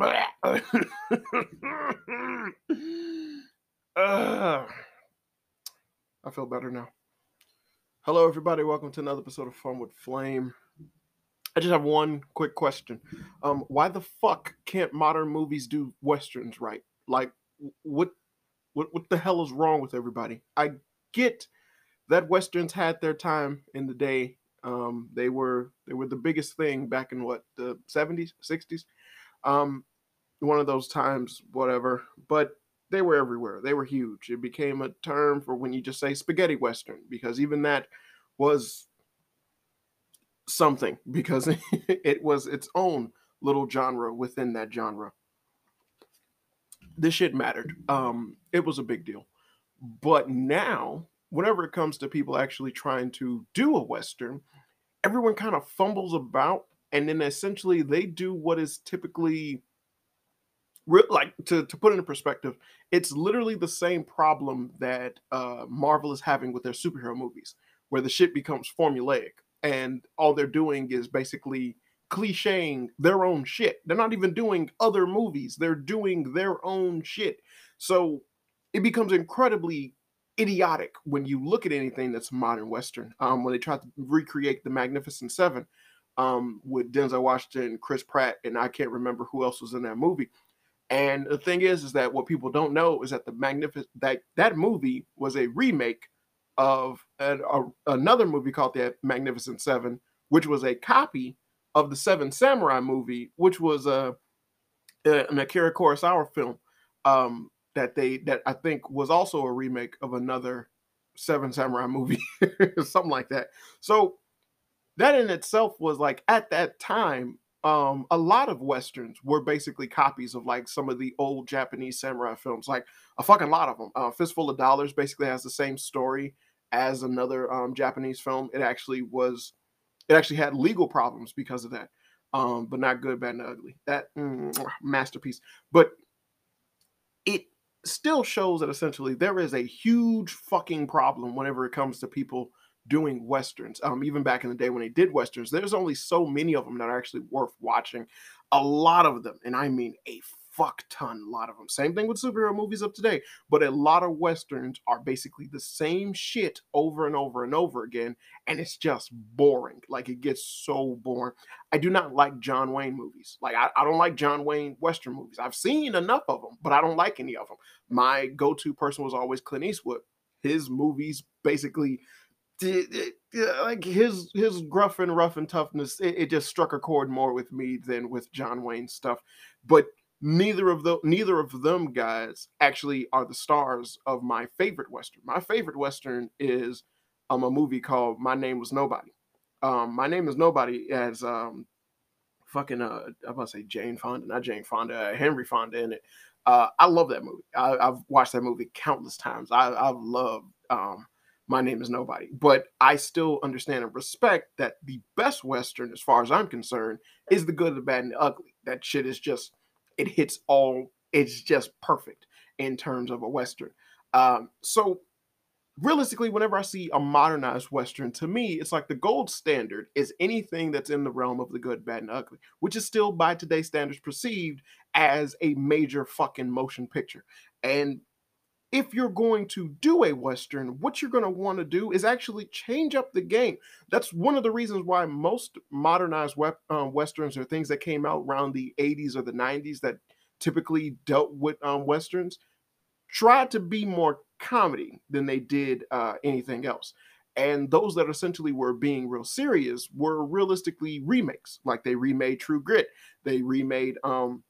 uh, I feel better now. Hello, everybody. Welcome to another episode of Fun with Flame. I just have one quick question. Um, why the fuck can't modern movies do westerns right? Like, what, what, what the hell is wrong with everybody? I get that westerns had their time in the day. Um, they were they were the biggest thing back in what the seventies, sixties. Um, one of those times, whatever. But they were everywhere. They were huge. It became a term for when you just say spaghetti western because even that was something because it was its own little genre within that genre. This shit mattered. Um, it was a big deal. But now, whenever it comes to people actually trying to do a western, everyone kind of fumbles about and then essentially they do what is typically like to, to put it in perspective it's literally the same problem that uh, marvel is having with their superhero movies where the shit becomes formulaic and all they're doing is basically clicheing their own shit. They're not even doing other movies they're doing their own shit. So it becomes incredibly idiotic when you look at anything that's modern western um, when they try to recreate the magnificent seven um, with denzel washington chris pratt and i can't remember who else was in that movie and the thing is, is that what people don't know is that the magnificent that that movie was a remake of an, a, another movie called The Magnificent Seven, which was a copy of the Seven Samurai movie, which was a, a an Akira Kurosawa film um, that they that I think was also a remake of another Seven Samurai movie, something like that. So that in itself was like at that time um a lot of westerns were basically copies of like some of the old japanese samurai films like a fucking lot of them uh, fistful of dollars basically has the same story as another um japanese film. It actually was it actually had legal problems because of that um but not good bad and ugly. That mm, masterpiece. But it still shows that essentially there is a huge fucking problem whenever it comes to people doing westerns. Um, even back in the day when they did westerns, there's only so many of them that are actually worth watching. A lot of them, and I mean a fuck ton, a lot of them. Same thing with superhero movies of today, but a lot of westerns are basically the same shit over and over and over again, and it's just boring. Like it gets so boring. I do not like John Wayne movies. Like I, I don't like John Wayne western movies. I've seen enough of them, but I don't like any of them. My go-to person was always Clint Eastwood. His movies basically like his his gruff and rough and toughness it, it, just struck a chord more with me than with john wayne stuff. But neither of the neither of them guys actually are the stars of my favorite western. My favorite western is um a movie called my name was nobody. Um my name is nobody as um fucking uh i'm to say jane fonda not jane fonda uh, henry fonda in it. Uh i love that movie. I, have watched that movie countless times. I i've loved um my name is nobody. But I still understand and respect that the best Western, as far as I'm concerned, is the good, the bad, and the ugly. That shit is just, it hits all, it's just perfect in terms of a Western. Um, so realistically, whenever I see a modernized Western, to me, it's like the gold standard is anything that's in the realm of the good, bad, and ugly, which is still by today's standards perceived as a major fucking motion picture. And if you're going to do a Western, what you're going to want to do is actually change up the game. That's one of the reasons why most modernized um, Westerns are things that came out around the 80s or the 90s that typically dealt with um, Westerns, tried to be more comedy than they did uh, anything else. And those that essentially were being real serious were realistically remakes. Like they remade True Grit, they remade um,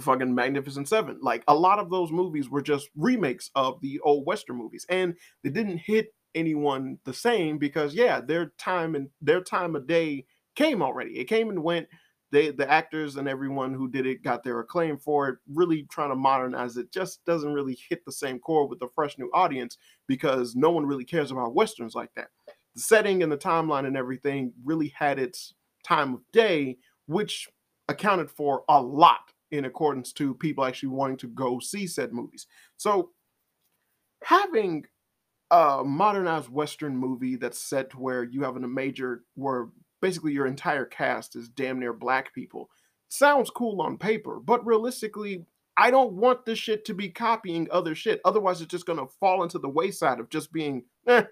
the fucking Magnificent Seven. Like a lot of those movies were just remakes of the old Western movies, and they didn't hit anyone the same because yeah, their time and their time of day came already. It came and went. They, the actors and everyone who did it got their acclaim for it. Really trying to modernize it just doesn't really hit the same chord with a fresh new audience because no one really cares about westerns like that. The setting and the timeline and everything really had its time of day, which accounted for a lot in accordance to people actually wanting to go see said movies. So having a modernized Western movie that's set where you have a major where basically your entire cast is damn near black people sounds cool on paper, but realistically, I don't want this shit to be copying other shit. Otherwise, it's just gonna fall into the wayside of just being eh,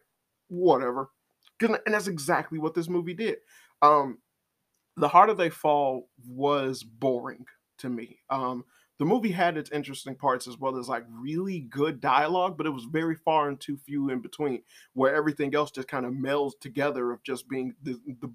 whatever. And that's exactly what this movie did. Um, the harder they fall was boring to me. Um, the movie had its interesting parts as well as like really good dialogue, but it was very far and too few in between, where everything else just kind of melds together of just being the, the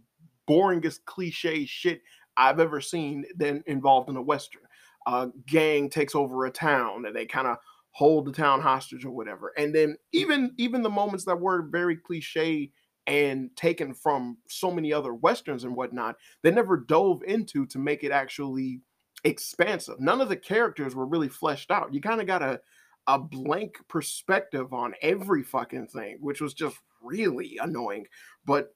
boringest cliche shit I've ever seen then involved in a western. Uh, gang takes over a town and they kind of hold the town hostage or whatever, and then even even the moments that were very cliche and taken from so many other westerns and whatnot, they never dove into to make it actually expansive. None of the characters were really fleshed out. You kind of got a a blank perspective on every fucking thing, which was just really annoying. But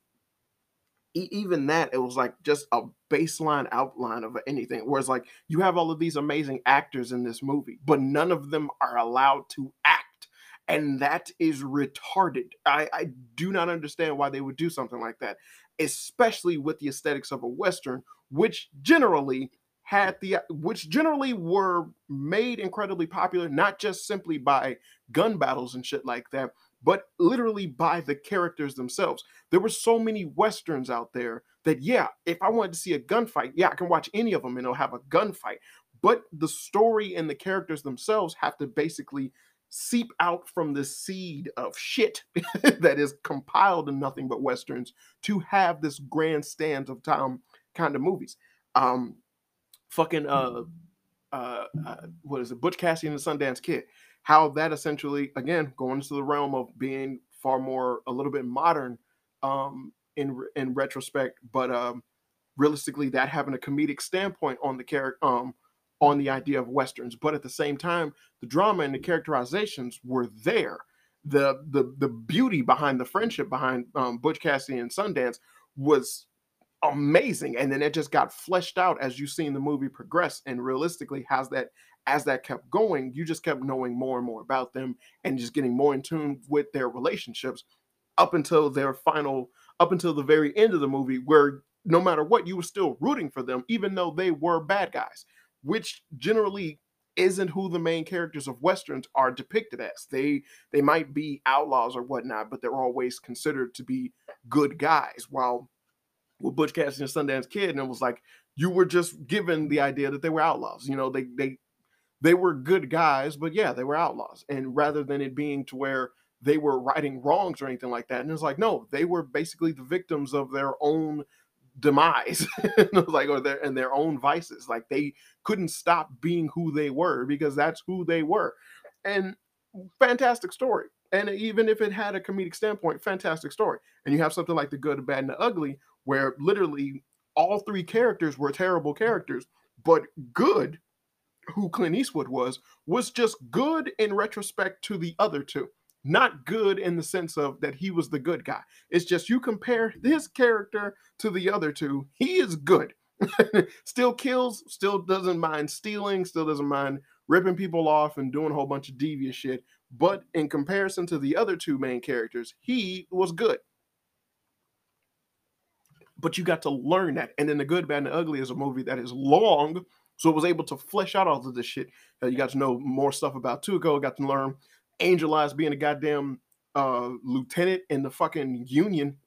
e- even that, it was like just a baseline outline of anything. Whereas, like, you have all of these amazing actors in this movie, but none of them are allowed to act. And that is retarded. I, I do not understand why they would do something like that, especially with the aesthetics of a Western, which generally had the which generally were made incredibly popular not just simply by gun battles and shit like that but literally by the characters themselves. There were so many westerns out there that yeah if i wanted to see a gunfight yeah i can watch any of them and it'll have a gunfight. But the story and the characters themselves have to basically seep out from the seed of shit that is compiled in nothing but westerns to have this grandstand of time kind of movies. Um fucking uh, uh, uh what is it, Butch Cassidy and the Sundance Kid. How that essentially, again, going into the realm of being far more a little bit modern um in in retrospect, but um realistically that having a comedic standpoint on the character um on the idea of westerns, but at the same time, the drama and the characterizations were there. The the the beauty behind the friendship behind um, Butch Cassidy and Sundance was amazing and then it just got fleshed out as you seen the movie progress and realistically has that as that kept going you just kept knowing more and more about them and just getting more in tune with their relationships up until their final up until the very end of the movie where no matter what you were still rooting for them even though they were bad guys which generally isn't who the main characters of westerns are depicted as. They they might be outlaws or whatnot but they're always considered to be good guys while with Butch Cassidy and Sundance Kid, and it was like you were just given the idea that they were outlaws. You know, they they they were good guys, but yeah, they were outlaws. And rather than it being to where they were righting wrongs or anything like that, and it's like no, they were basically the victims of their own demise, It was like or their and their own vices. Like they couldn't stop being who they were because that's who they were. And fantastic story. And even if it had a comedic standpoint, fantastic story. And you have something like the good, the bad, and the ugly, where literally all three characters were terrible characters, but good, who Clint Eastwood was, was just good in retrospect to the other two. Not good in the sense of that he was the good guy. It's just you compare this character to the other two, he is good. still kills, still doesn't mind stealing, still doesn't mind ripping people off and doing a whole bunch of devious shit. But in comparison to the other two main characters, he was good but you got to learn that. And then The Good, Bad, and the Ugly is a movie that is long, so it was able to flesh out all of this shit. Uh, you got to know more stuff about Tuco, got to learn Angel Eyes being a goddamn uh, lieutenant in the fucking Union,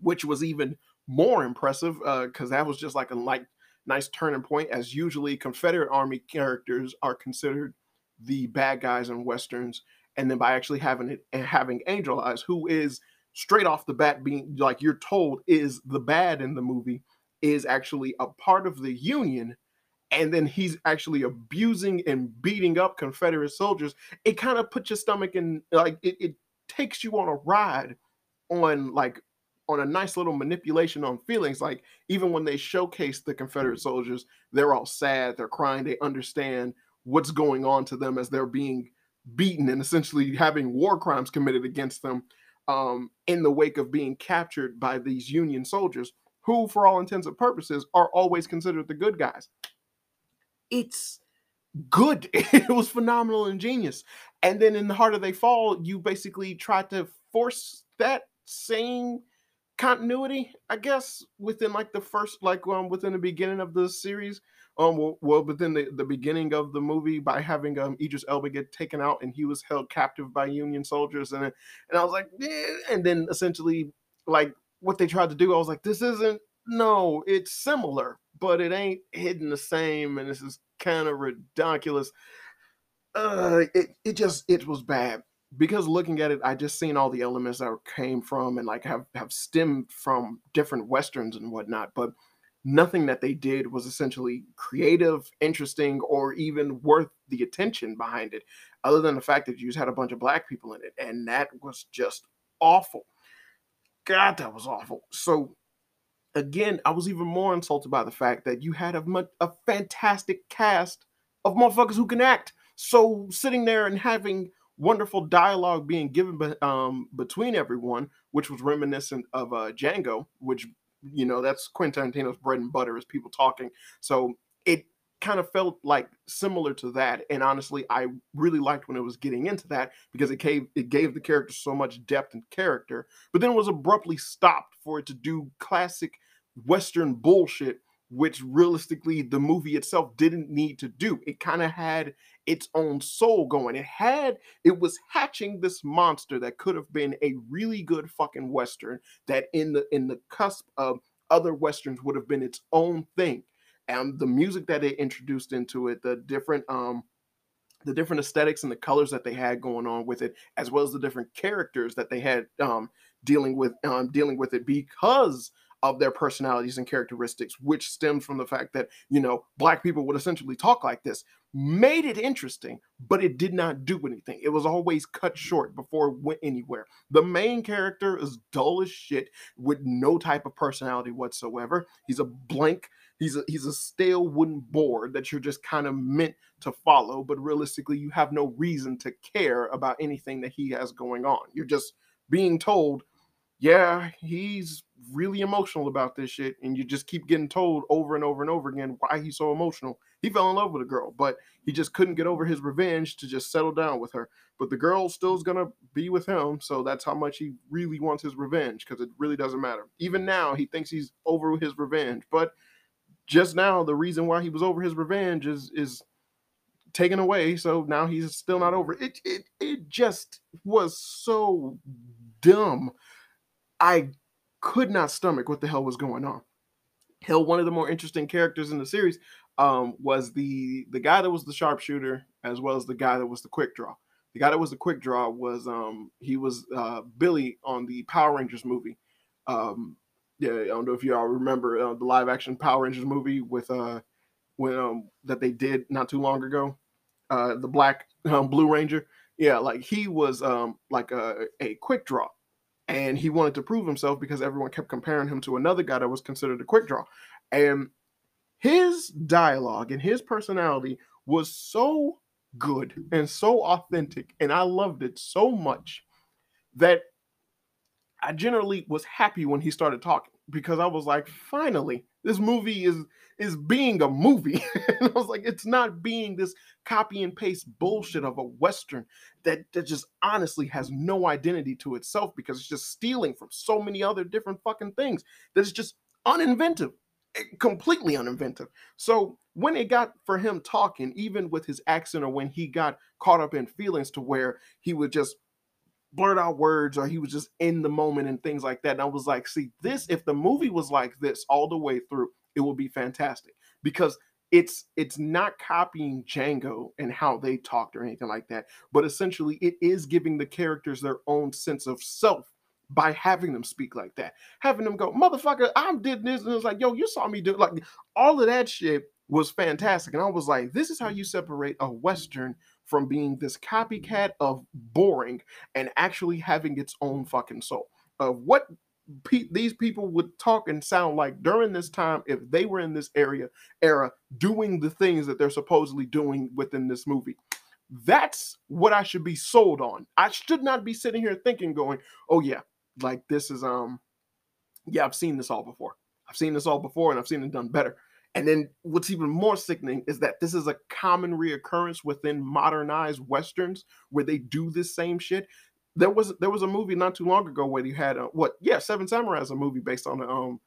which was even more impressive because uh, that was just like a like nice turning point. As usually, Confederate Army characters are considered the bad guys in westerns, and then by actually having it having Angel Eyes, who is straight off the bat being like you're told is the bad in the movie is actually a part of the union and then he's actually abusing and beating up confederate soldiers it kind of puts your stomach in like it, it takes you on a ride on like on a nice little manipulation on feelings. Like even when they showcase the confederate soldiers they're all sad they're crying they understand what's going on to them as they're being beaten and essentially having war crimes committed against them um, in the wake of being captured by these Union soldiers, who, for all intents and purposes, are always considered the good guys. It's good. it was phenomenal and genius. And then in The Harder They Fall, you basically try to force that same continuity, I guess, within like the first, like um, within the beginning of the series, Um, well, well, then the, the beginning of the movie by having um Idris Elba get taken out and he was held captive by Union soldiers, and and I was like, yeah. and then essentially like what they tried to do, I was like, this isn't no, it's similar, but it ain't hitting the same, and this is kind of ridiculous. Uh, it it just it was bad because looking at it, I just seen all the elements that came from and like have have stemmed from different westerns and whatnot, but nothing that they did was essentially creative, interesting, or even worth the attention behind it, other than the fact that you just had a bunch of black people in it, and that was just awful. God, that was awful. So again, I was even more insulted by the fact that you had a, a fantastic cast of motherfuckers who can act. So sitting there and having wonderful dialogue being given um, between everyone, which was reminiscent of uh, Django, which you know that's Quentin Tarantino's bread and butter is people talking. So it kind of felt like similar to that, and honestly, I really liked when it was getting into that because it gave it gave the character so much depth and character, but then it was abruptly stopped for it to do classic Western bullshit which realistically the movie itself didn't need to do. It kind of had its own soul going. It had it was hatching this monster that could have been a really good fucking western that in the in the cusp of other westerns would have been its own thing. And the music that it introduced into it, the different um the different aesthetics and the colors that they had going on with it, as well as the different characters that they had um dealing with um dealing with it because of their personalities and characteristics, which stemmed from the fact that, you know, black people would essentially talk like this, made it interesting, but it did not do anything. It was always cut short before it went anywhere. The main character is dull as shit with no type of personality whatsoever. He's a blank, he's a he's a stale wooden board that you're just kind of meant to follow, but realistically you have no reason to care about anything that he has going on. You're just being told yeah, he's really emotional about this shit, and you just keep getting told over and over and over again why he's so emotional. He fell in love with a girl, but he just couldn't get over his revenge to just settle down with her. But the girl still's gonna be with him, so that's how much he really wants his revenge, because it really doesn't matter. Even now, he thinks he's over his revenge, but just now, the reason why he was over his revenge is is taken away. So now he's still not over it. It it just was so dumb I could not stomach what the hell was going on. Hell, one of the more interesting characters in the series um, was the the guy that was the sharpshooter, as well as the guy that was the quick draw. The guy that was the quick draw was um, he was uh, Billy on the Power Rangers movie. Um, yeah, I don't know if you all remember uh, the live action Power Rangers movie with uh, when um, that they did not too long ago. Uh, the black um, Blue Ranger, yeah, like he was um, like a, a quick draw and he wanted to prove himself because everyone kept comparing him to another guy that was considered a quick draw. And his dialogue and his personality was so good and so authentic, and I loved it so much that I generally was happy when he started talking because I was like, finally, this movie is is being a movie. and I was like, it's not being this copy and paste bullshit of a Western that, that just honestly has no identity to itself because it's just stealing from so many other different fucking things that is just uninventive, eh, completely uninventive. So when it got for him talking, even with his accent or when he got caught up in feelings to where he would just blurt out words or he was just in the moment and things like that. And I was like, see, this, if the movie was like this all the way through, it would be fantastic. Because it's it's not copying Django and how they talked or anything like that, but essentially it is giving the characters their own sense of self by having them speak like that, having them go, motherfucker, I'm did this, and it was like, yo, you saw me do like all of that shit was fantastic, and I was like, this is how you separate a western from being this copycat of boring and actually having its own fucking soul. Of what pe- these people would talk and sound like during this time if they were in this area era doing the things that they're supposedly doing within this movie. That's what I should be sold on. I should not be sitting here thinking, going, "Oh yeah, like this is um, yeah, I've seen this all before. I've seen this all before, and I've seen it done better." And then what's even more sickening is that this is a common reoccurrence within modernized westerns where they do this same shit there was there was a movie not too long ago where you had a, what yeah Seven Samurai is a movie based on a um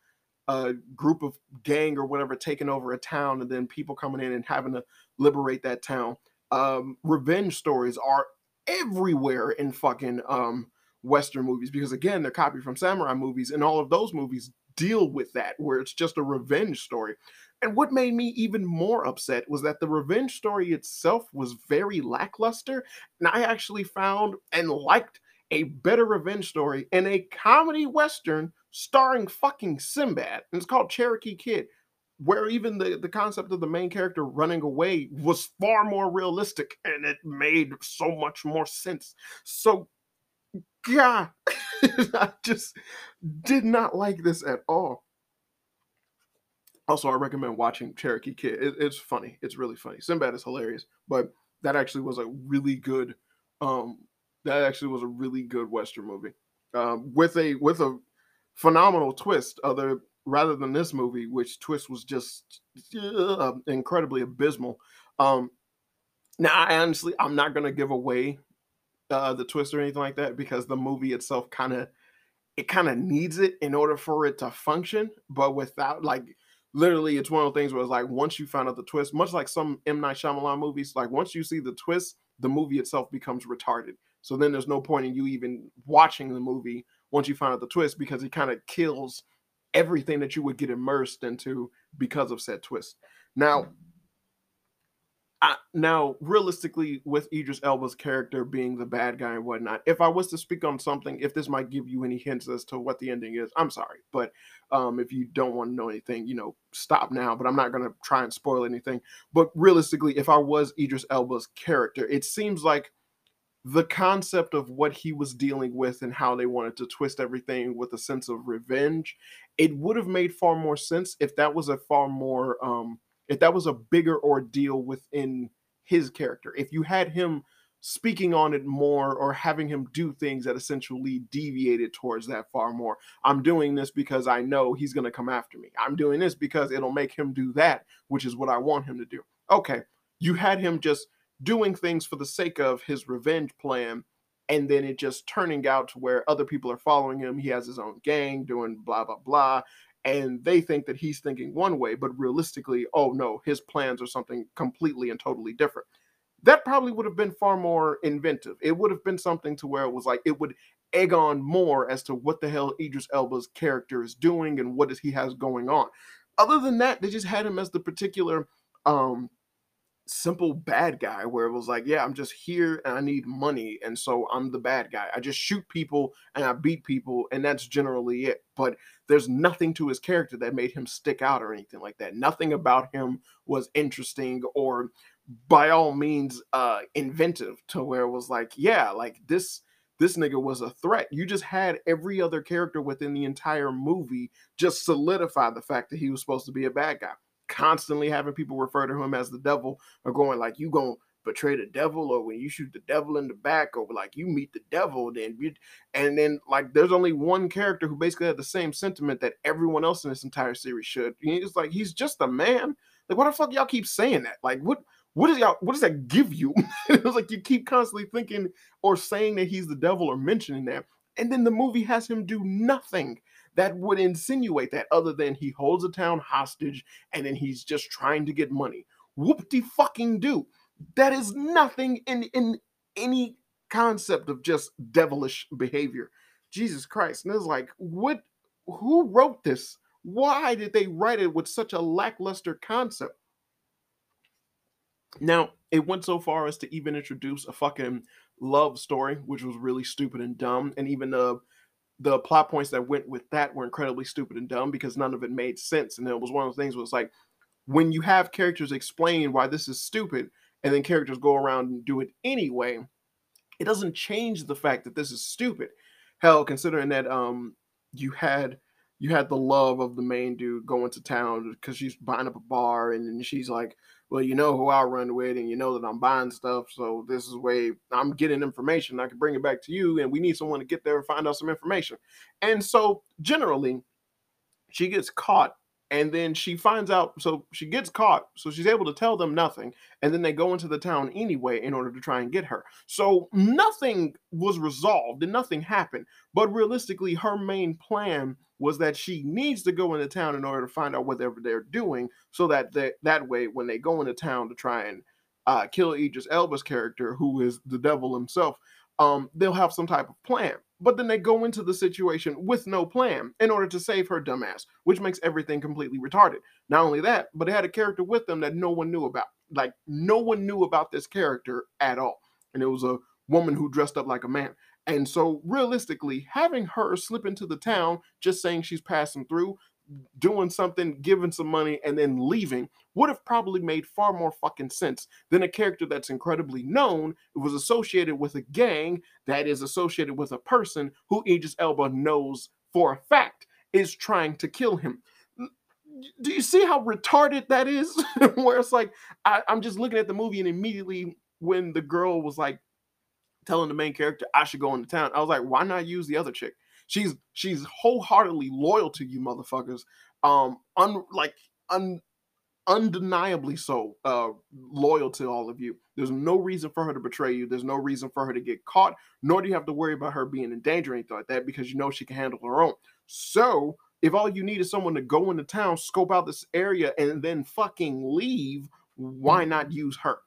a group of gang or whatever taking over a town and then people coming in and having to liberate that town. Um, revenge stories are everywhere in fucking um, Western movies because again, they're copied from samurai movies, and all of those movies deal with that, where it's just a revenge story. And what made me even more upset was that the revenge story itself was very lackluster. And I actually found and liked a better revenge story in a comedy western starring fucking Sinbad. And it's called Cherokee Kid, where even the, the concept of the main character running away was far more realistic and it made so much more sense. So, God, I just did not like this at all. Also, I recommend watching Cherokee Kid. It, it's funny. It's really funny. Sinbad is hilarious, but that actually was a really good. Um, that actually was a really good Western movie, um, with a with a phenomenal twist. Other rather than this movie, which twist was just uh, incredibly abysmal. Um, now, I honestly, I'm not gonna give away uh, the twist or anything like that because the movie itself kind of it kind of needs it in order for it to function. But without like literally, it's one of the things where it's like once you find out the twist, much like some M Night Shyamalan movies, like once you see the twist, the movie itself becomes retarded. So then there's no point in you even watching the movie once you find out the twist because it kind of kills everything that you would get immersed into because of said twist. Now, I, now realistically, with Idris Elba's character being the bad guy and whatnot, if I was to speak on something, if this might give you any hints as to what the ending is, I'm sorry, but um, if you don't want to know anything, you know, stop now. But I'm not going to try and spoil anything. But realistically, if I was Idris Elba's character, it seems like the concept of what he was dealing with and how they wanted to twist everything with a sense of revenge it would have made far more sense if that was a far more um if that was a bigger ordeal within his character if you had him speaking on it more or having him do things that essentially deviated towards that far more i'm doing this because i know he's going to come after me. I'm doing this because it'll make him do that which is what i want him to do. Okay you had him just doing things for the sake of his revenge plan and then it just turning out to where other people are following him. He has his own gang doing blah blah blah and they think that he's thinking one way but realistically oh no his plans are something completely and totally different. That probably would have been far more inventive. It would have been something to where it was like it would egg on more as to what the hell Idris Elba's character is doing and what is he has going on. Other than that they just had him as the particular um simple bad guy where it was like, yeah, I'm just here and I need money. And so I'm the bad guy. I just shoot people and I beat people, and that's generally it. But there's nothing to his character that made him stick out or anything like that. Nothing about him was interesting or by all means uh inventive to where it was like, yeah, like this this nigga was a threat. You just had every other character within the entire movie just solidify the fact that he was supposed to be a bad guy constantly having people refer to him as the devil or going like you gonna betray the devil or when you shoot the devil in the back or like you meet the devil then you and then like there's only one character who basically had the same sentiment that everyone else in this entire series should. He's like he's just a man. Like why the fuck y'all keep saying that? Like what what does y'all what does that give you? It was like you keep constantly thinking or saying that he's the devil or mentioning that and then the movie has him do nothing that would insinuate that other than he holds a town hostage and then he's just trying to get money. Whoop de fucking do. That is nothing in in any concept of just devilish behavior. Jesus Christ. And it's like, what who wrote this? Why did they write it with such a lackluster concept? Now, it went so far as to even introduce a fucking love story, which was really stupid and dumb. And even the the plot points that went with that were incredibly stupid and dumb because none of it made sense. And it was one of those things it's like when you have characters explain why this is stupid and then characters go around and do it anyway, it doesn't change the fact that this is stupid. Hell, considering that um you had you had the love of the main dude going to town because she's buying up a bar and then she's like, well, you know who I run with, and you know that I'm buying stuff. So this is way I'm getting information. I can bring it back to you, and we need someone to get there and find out some information. And so generally, she gets caught, and then she finds out. So she gets caught, so she's able to tell them nothing, and then they go into the town anyway in order to try and get her. So nothing was resolved, and nothing happened. But realistically, her main plan was that she needs to go into town in order to find out whatever they're doing, so that they, that way when they go into town to try and uh, kill Idris Elba's character, who is the devil himself, um, they'll have some type of plan. But then they go into the situation with no plan in order to save her dumbass, which makes everything completely retarded. Not only that, but they had a character with them that no one knew about. Like no one knew about this character at all. And it was a woman who dressed up like a man. And so realistically, having her slip into the town just saying she's passing through doing something, giving some money, and then leaving would have probably made far more fucking sense than a character that's incredibly known, was associated with a gang that is associated with a person who Idris Elba knows for a fact is trying to kill him. Do you see how retarded that is? Where it's like, I, I'm just looking at the movie, and immediately when the girl was like telling the main character, I should go into town, I was like, why not use the other chick? She's she's wholeheartedly loyal to you, motherfuckers. Um, un like un undeniably so uh loyal to all of you. There's no reason for her to betray you. There's no reason for her to get caught, nor do you have to worry about her being in danger or anything like that because you know she can handle her own. So if all you need is someone to go into town, scope out this area, and then fucking leave, why not use her?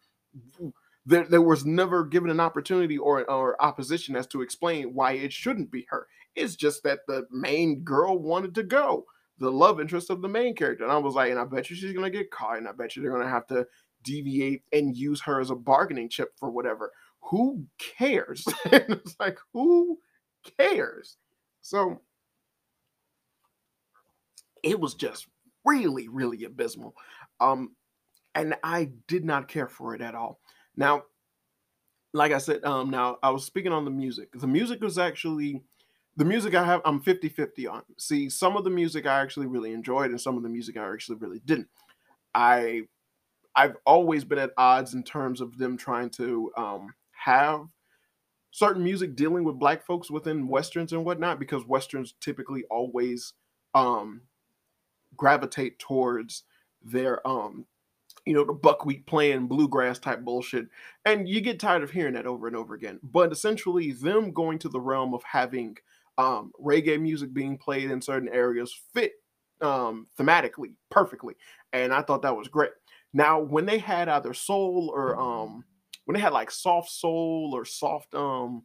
There, there was never given an opportunity or, or opposition as to explain why it shouldn't be her. It's just that the main girl wanted to go, the love interest of the main character. And I was like, and I bet you she's gonna get caught, and I bet you they're gonna have to deviate and use her as a bargaining chip for whatever. Who cares? it's like, who cares? So it was just really, really abysmal. Um, and I did not care for it at all. Now, like I said, um, now I was speaking on the music. The music was actually the music I have, I'm 50 50 on. See, some of the music I actually really enjoyed, and some of the music I actually really didn't. I I've always been at odds in terms of them trying to um, have certain music dealing with black folks within westerns and whatnot, because westerns typically always um, gravitate towards their um, you know, the buckwheat playing bluegrass type bullshit. And you get tired of hearing that over and over again. But essentially, them going to the realm of having um, reggae music being played in certain areas fit um, thematically perfectly, and I thought that was great. Now, when they had either soul or um, when they had like soft soul or soft um,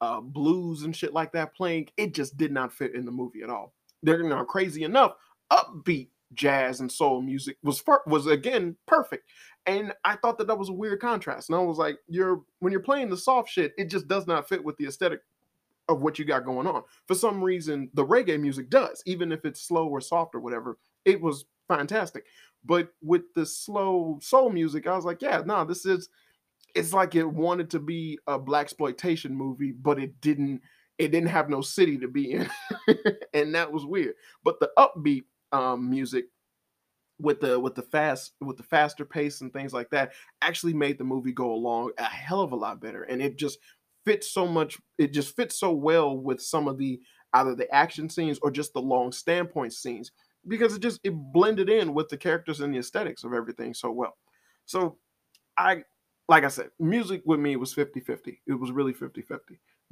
uh, blues and shit like that playing, it just did not fit in the movie at all. They're not crazy enough. Upbeat jazz and soul music was was again perfect, and I thought that that was a weird contrast. And I was like, you're when you're playing the soft shit, it just does not fit with the aesthetic of what you got going on. For some reason, the reggae music does, even if it's slow or soft or whatever. It was fantastic. But with the slow soul music, I was like, yeah, no, this is it's like it wanted to be a black exploitation movie, but it didn't it didn't have no city to be in. and that was weird. But the upbeat um, music with the with the fast with the faster pace and things like that actually made the movie go along a hell of a lot better. And it just fits so much it just fits so well with some of the either the action scenes or just the long standpoint scenes because it just it blended in with the characters and the aesthetics of everything so well. So i like i said music with me was 50-50 it was really 50-50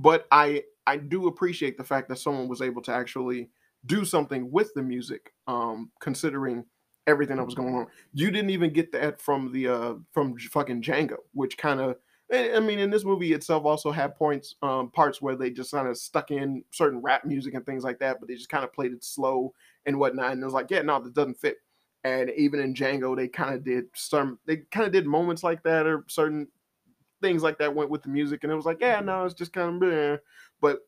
but i i do appreciate the fact that someone was able to actually do something with the music um considering everything that was going on you didn't even get that from the uh from fucking django which kind of I mean, in this movie itself also had points, um, parts where they just kind of stuck in certain rap music and things like that, but they just kind of played it slow and whatnot. And it was like, yeah, no, this doesn't fit. And even in Django, they kind of did some, they kind of did moments like that or certain things like that went with the music. And it was like, yeah, no, it's just kind of, but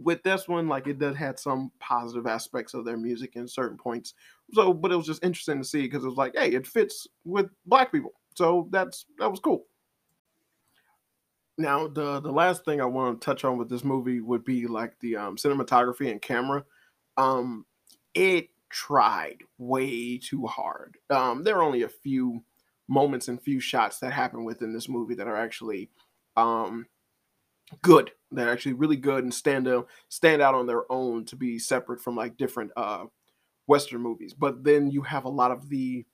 with this one, like it does had some positive aspects of their music in certain points. So, but it was just interesting to see because it was like, hey, it fits with black people. So that's that was cool. Now, the the last thing I want to touch on with this movie would be like the um, cinematography and camera. Um, it tried way too hard. Um, there are only a few moments and few shots that happen within this movie that are actually um, good. They're actually really good and stand out stand out on their own to be separate from like different uh, Western movies. But then you have a lot of the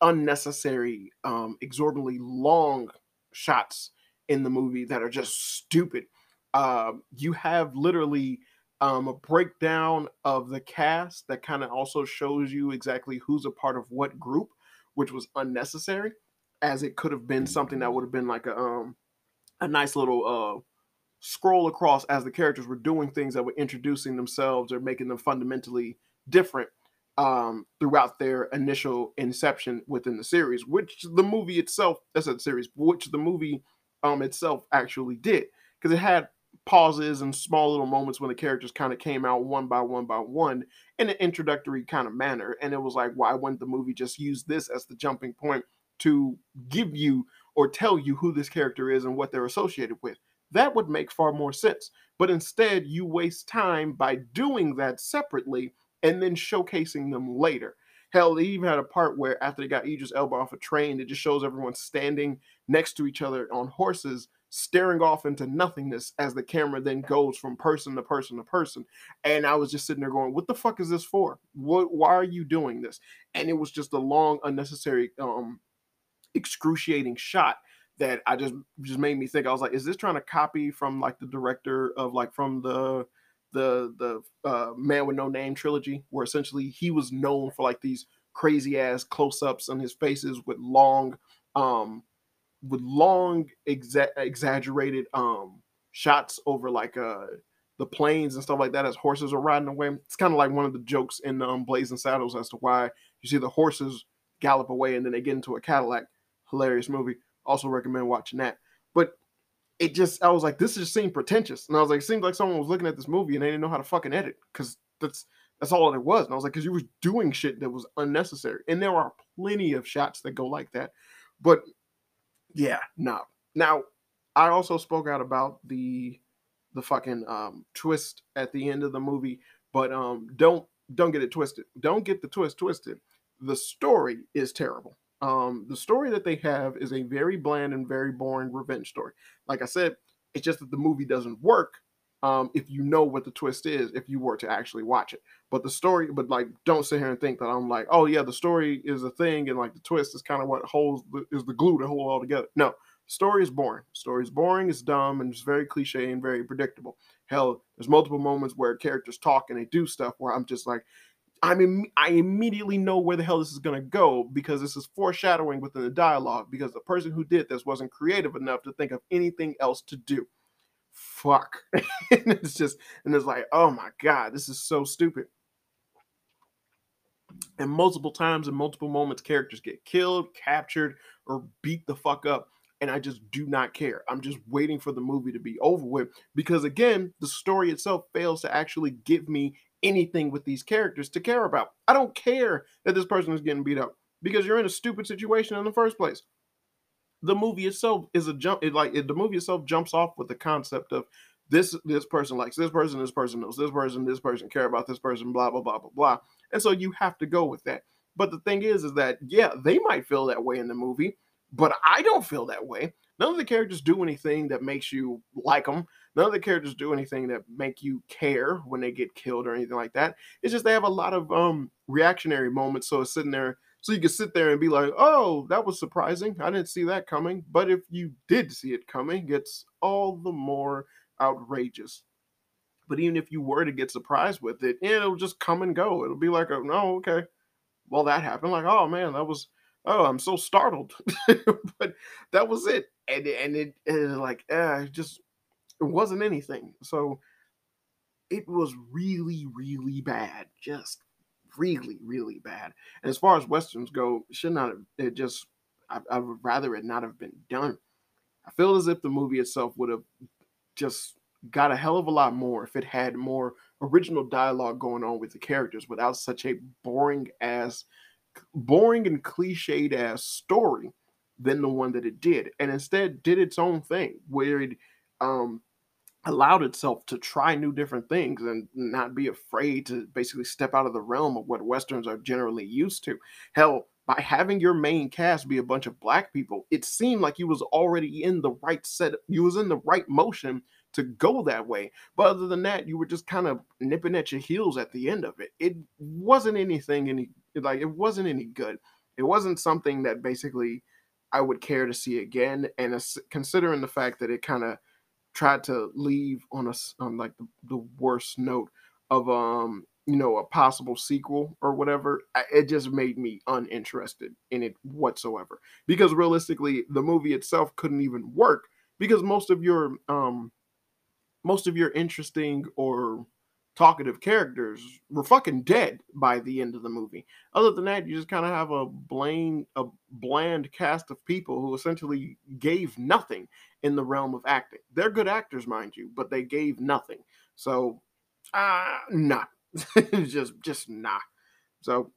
unnecessary, um, exorbitantly long shots in the movie that are just stupid. Uh, you have literally um, a breakdown of the cast that kind of also shows you exactly who's a part of what group, which was unnecessary, as it could have been something that would have been like a um a nice little uh scroll across as the characters were doing things that were introducing themselves or making them fundamentally different um, throughout their initial inception within the series, which the movie itself, that's a series, which the movie um, itself actually did, because it had pauses and small little moments when the characters kind of came out one by one by one in an introductory kind of manner, and it was like, why wouldn't the movie just use this as the jumping point to give you or tell you who this character is and what they're associated with? That would make far more sense. But instead, you waste time by doing that separately and then showcasing them later. Hell, they even had a part where after they got Idris Elba off a train, it just shows everyone standing next to each other on horses, staring off into nothingness as the camera then goes from person to person to person. And I was just sitting there going, "What the fuck is this for? What? Why are you doing this?" And it was just a long, unnecessary, um, excruciating shot that I just just made me think. I was like, "Is this trying to copy from like the director of like from the the the uh, Man with No Name trilogy, where essentially he was known for like these crazy ass close ups on his faces with long, um, with long exa- exaggerated um shots over like uh the planes and stuff like that as horses are riding away. It's kind of like one of the jokes in um, Blazing Saddles as to why you see the horses gallop away and then they get into a Cadillac. Hilarious movie. Also recommend watching that. But it just I was like, this just seemed pretentious, and I was like, it seemed like someone was looking at this movie and they didn't know how to fucking edit because that's that's all it was. And I was like, because you were doing shit that was unnecessary, and there are plenty of shots that go like that, but yeah, no. Now, I also spoke out about the the fucking um, twist at the end of the movie, but um, don't don't get it twisted. Don't get the twist twisted. The story is terrible. Um, the story that they have is a very bland and very boring revenge story. Like I said, it's just that the movie doesn't work um, if you know what the twist is, if you were to actually watch it. But the story, but like, don't sit here and think that I'm like, oh yeah, the story is a thing, and like the twist is kind of what holds the, is the glue to hold all together. No, the story is boring. The story is boring, it's dumb, and it's very cliche and very predictable. Hell, there's multiple moments where characters talk and they do stuff where I'm just like, I mean, I immediately know where the hell this is going to go because this is foreshadowing within the dialogue because the person who did this wasn't creative enough to think of anything else to do. Fuck. and it's just, and it's like, oh my God, this is so stupid. And multiple times in multiple moments, characters get killed, captured, or beat the fuck up. And I just do not care. I'm just waiting for the movie to be over with because, again, the story itself fails to actually give me anything with these characters to care about. I don't care that this person is getting beat up because you're in a stupid situation in the first place. The movie itself is a jump. It like it, the movie itself jumps off with the concept of this this person likes this person, this person knows this person, this person care about this person, blah blah blah blah blah. And so you have to go with that. But the thing is, is that yeah, they might feel that way in the movie, but I don't feel that way. None of the characters do anything that makes you like them. None of the characters do anything that make you care when they get killed or anything like that. It's just they have a lot of um reactionary moments. So it's sitting there, so you can sit there and be like, "Oh, that was surprising. I didn't see that coming." But if you did see it coming, it's all the more outrageous. But even if you were to get surprised with it, it'll just come and go. It'll be like, "Oh, no, okay, well that happened." Like, "Oh man, that was." Oh, I'm so startled, but that was it, and and it, like uh, just it wasn't anything. So it was really, really bad. Just really, really bad. And as far as westerns go, should not have. It just. I, I would rather it not have been done. I feel as if the movie itself would have just got a hell of a lot more if it had more original dialogue going on with the characters without such a boring ass, boring and cliched ass story than the one that it did, and instead did its own thing where it um, allowed itself to try new different things and not be afraid to basically step out of the realm of what westerns are generally used to. Hell, by having your main cast be a bunch of black people, it seemed like you was already in the right set. You was in the right motion to go that way. But other than that, you were just kind of nipping at your heels at the end of it. It wasn't anything any like it wasn't any good. It wasn't something that basically I would care to see again. And considering the fact that it kind of tried to leave on a on like the, the worst note of um you know a possible sequel or whatever it just made me uninterested in it whatsoever. Because realistically the movie itself couldn't even work because most of your um most of your interesting or talkative characters were fucking dead by the end of the movie. Other than that, you just kind of have a bland, a bland cast of people who essentially gave nothing in the realm of acting. They're good actors, mind you, but they gave nothing. So, uh, not just, just not. So,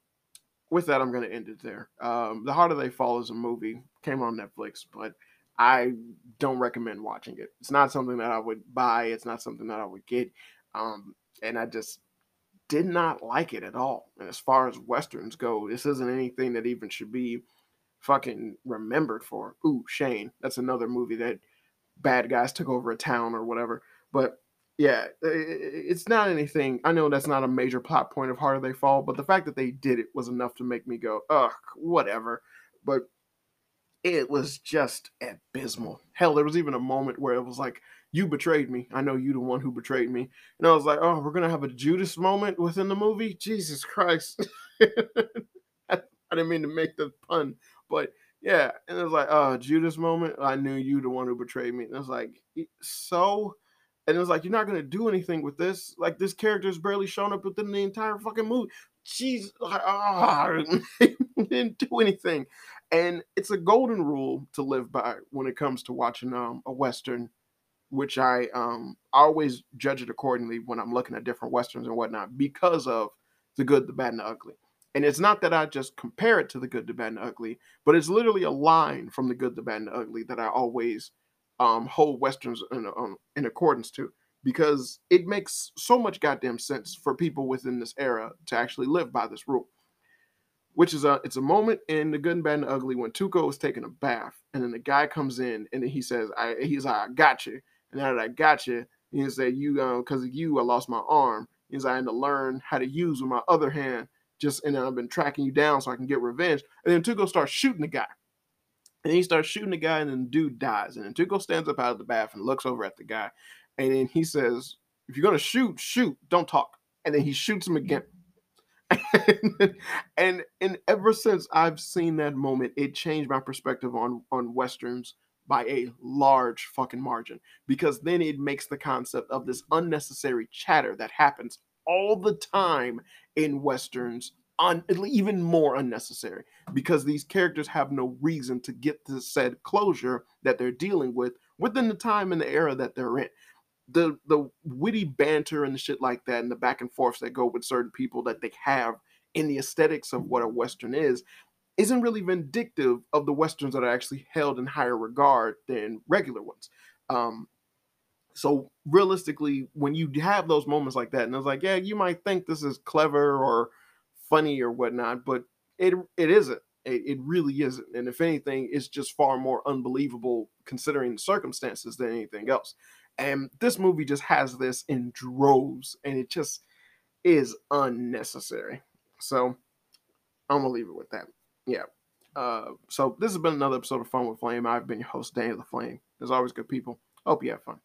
with that, I'm going to end it there. Um, the Harder They Fall is a movie, came on Netflix, but I don't recommend watching it. It's not something that I would buy. It's not something that I would get. Um, and I just did not like it at all. And as far as westerns go, this isn't anything that even should be fucking remembered for. Ooh, Shane. That's another movie that bad guys took over a town or whatever. But yeah, it's not anything. I know that's not a major plot point of Harder They Fall, but the fact that they did it was enough to make me go, ugh, whatever. But it was just abysmal. Hell, there was even a moment where it was like, you betrayed me. I know you the one who betrayed me. And I was like, oh, we're gonna have a Judas moment within the movie. Jesus Christ. I, didn't mean to make the pun, but yeah. And it was like, oh, Judas moment. I knew you the one who betrayed me. And I was like, so. And it was like, you're not gonna do anything with this. Like this character's barely shown up within the entire fucking movie. Jeez, like, oh, didn't do anything. And it's a golden rule to live by when it comes to watching um, a western which I um always judge it accordingly when I'm looking at different westerns and whatnot because of the good, the bad, and the ugly. And it's not that I just compare it to the good, the bad, and the ugly, but it's literally a line from the good, the bad, and the ugly that I always um, hold westerns in, um, in accordance to because it makes so much goddamn sense for people within this era to actually live by this rule. Which is a it's a moment in the good and bad and the ugly when Tuco is taking a bath and then the guy comes in and then he says, I he's like, I got you. And now that I got you, he said, you, um, because of you, I lost my arm. Said, I had to learn how to use with my other hand. Just, and I've been tracking you down so I can get revenge. And then Tuco starts shooting the guy. And he starts shooting the guy, and then the dude dies. And then Tuco stands up out of the bath and looks over at the guy. And then he says, If you're to shoot, shoot, don't talk. And then he shoots him again. and and ever since I've seen that moment, it changed my perspective on on westerns by a large fucking margin because then it makes the concept of this unnecessary chatter that happens all the time in westerns un- even more unnecessary because these characters have no reason to get the said closure that they're dealing with within the time and the era that they're in. The the witty banter and the shit like that and the back and forths that go with certain people that they have in the aesthetics of what a western is isn't really vindictive of the westerns that are actually held in higher regard than regular ones. Um, so realistically, when you have those moments like that, and it's like, yeah, you might think this is clever or funny or whatnot, but it it isn't. It, it really isn't. And if anything, it's just far more unbelievable considering the circumstances than anything else. And this movie just has this in droves, and it just is unnecessary. So I'm gonna leave it with that yeah. Uh, so this has been another episode of Fun with Flame. I've been your host, Daniel the Flame. There's always good people. Hope you have fun.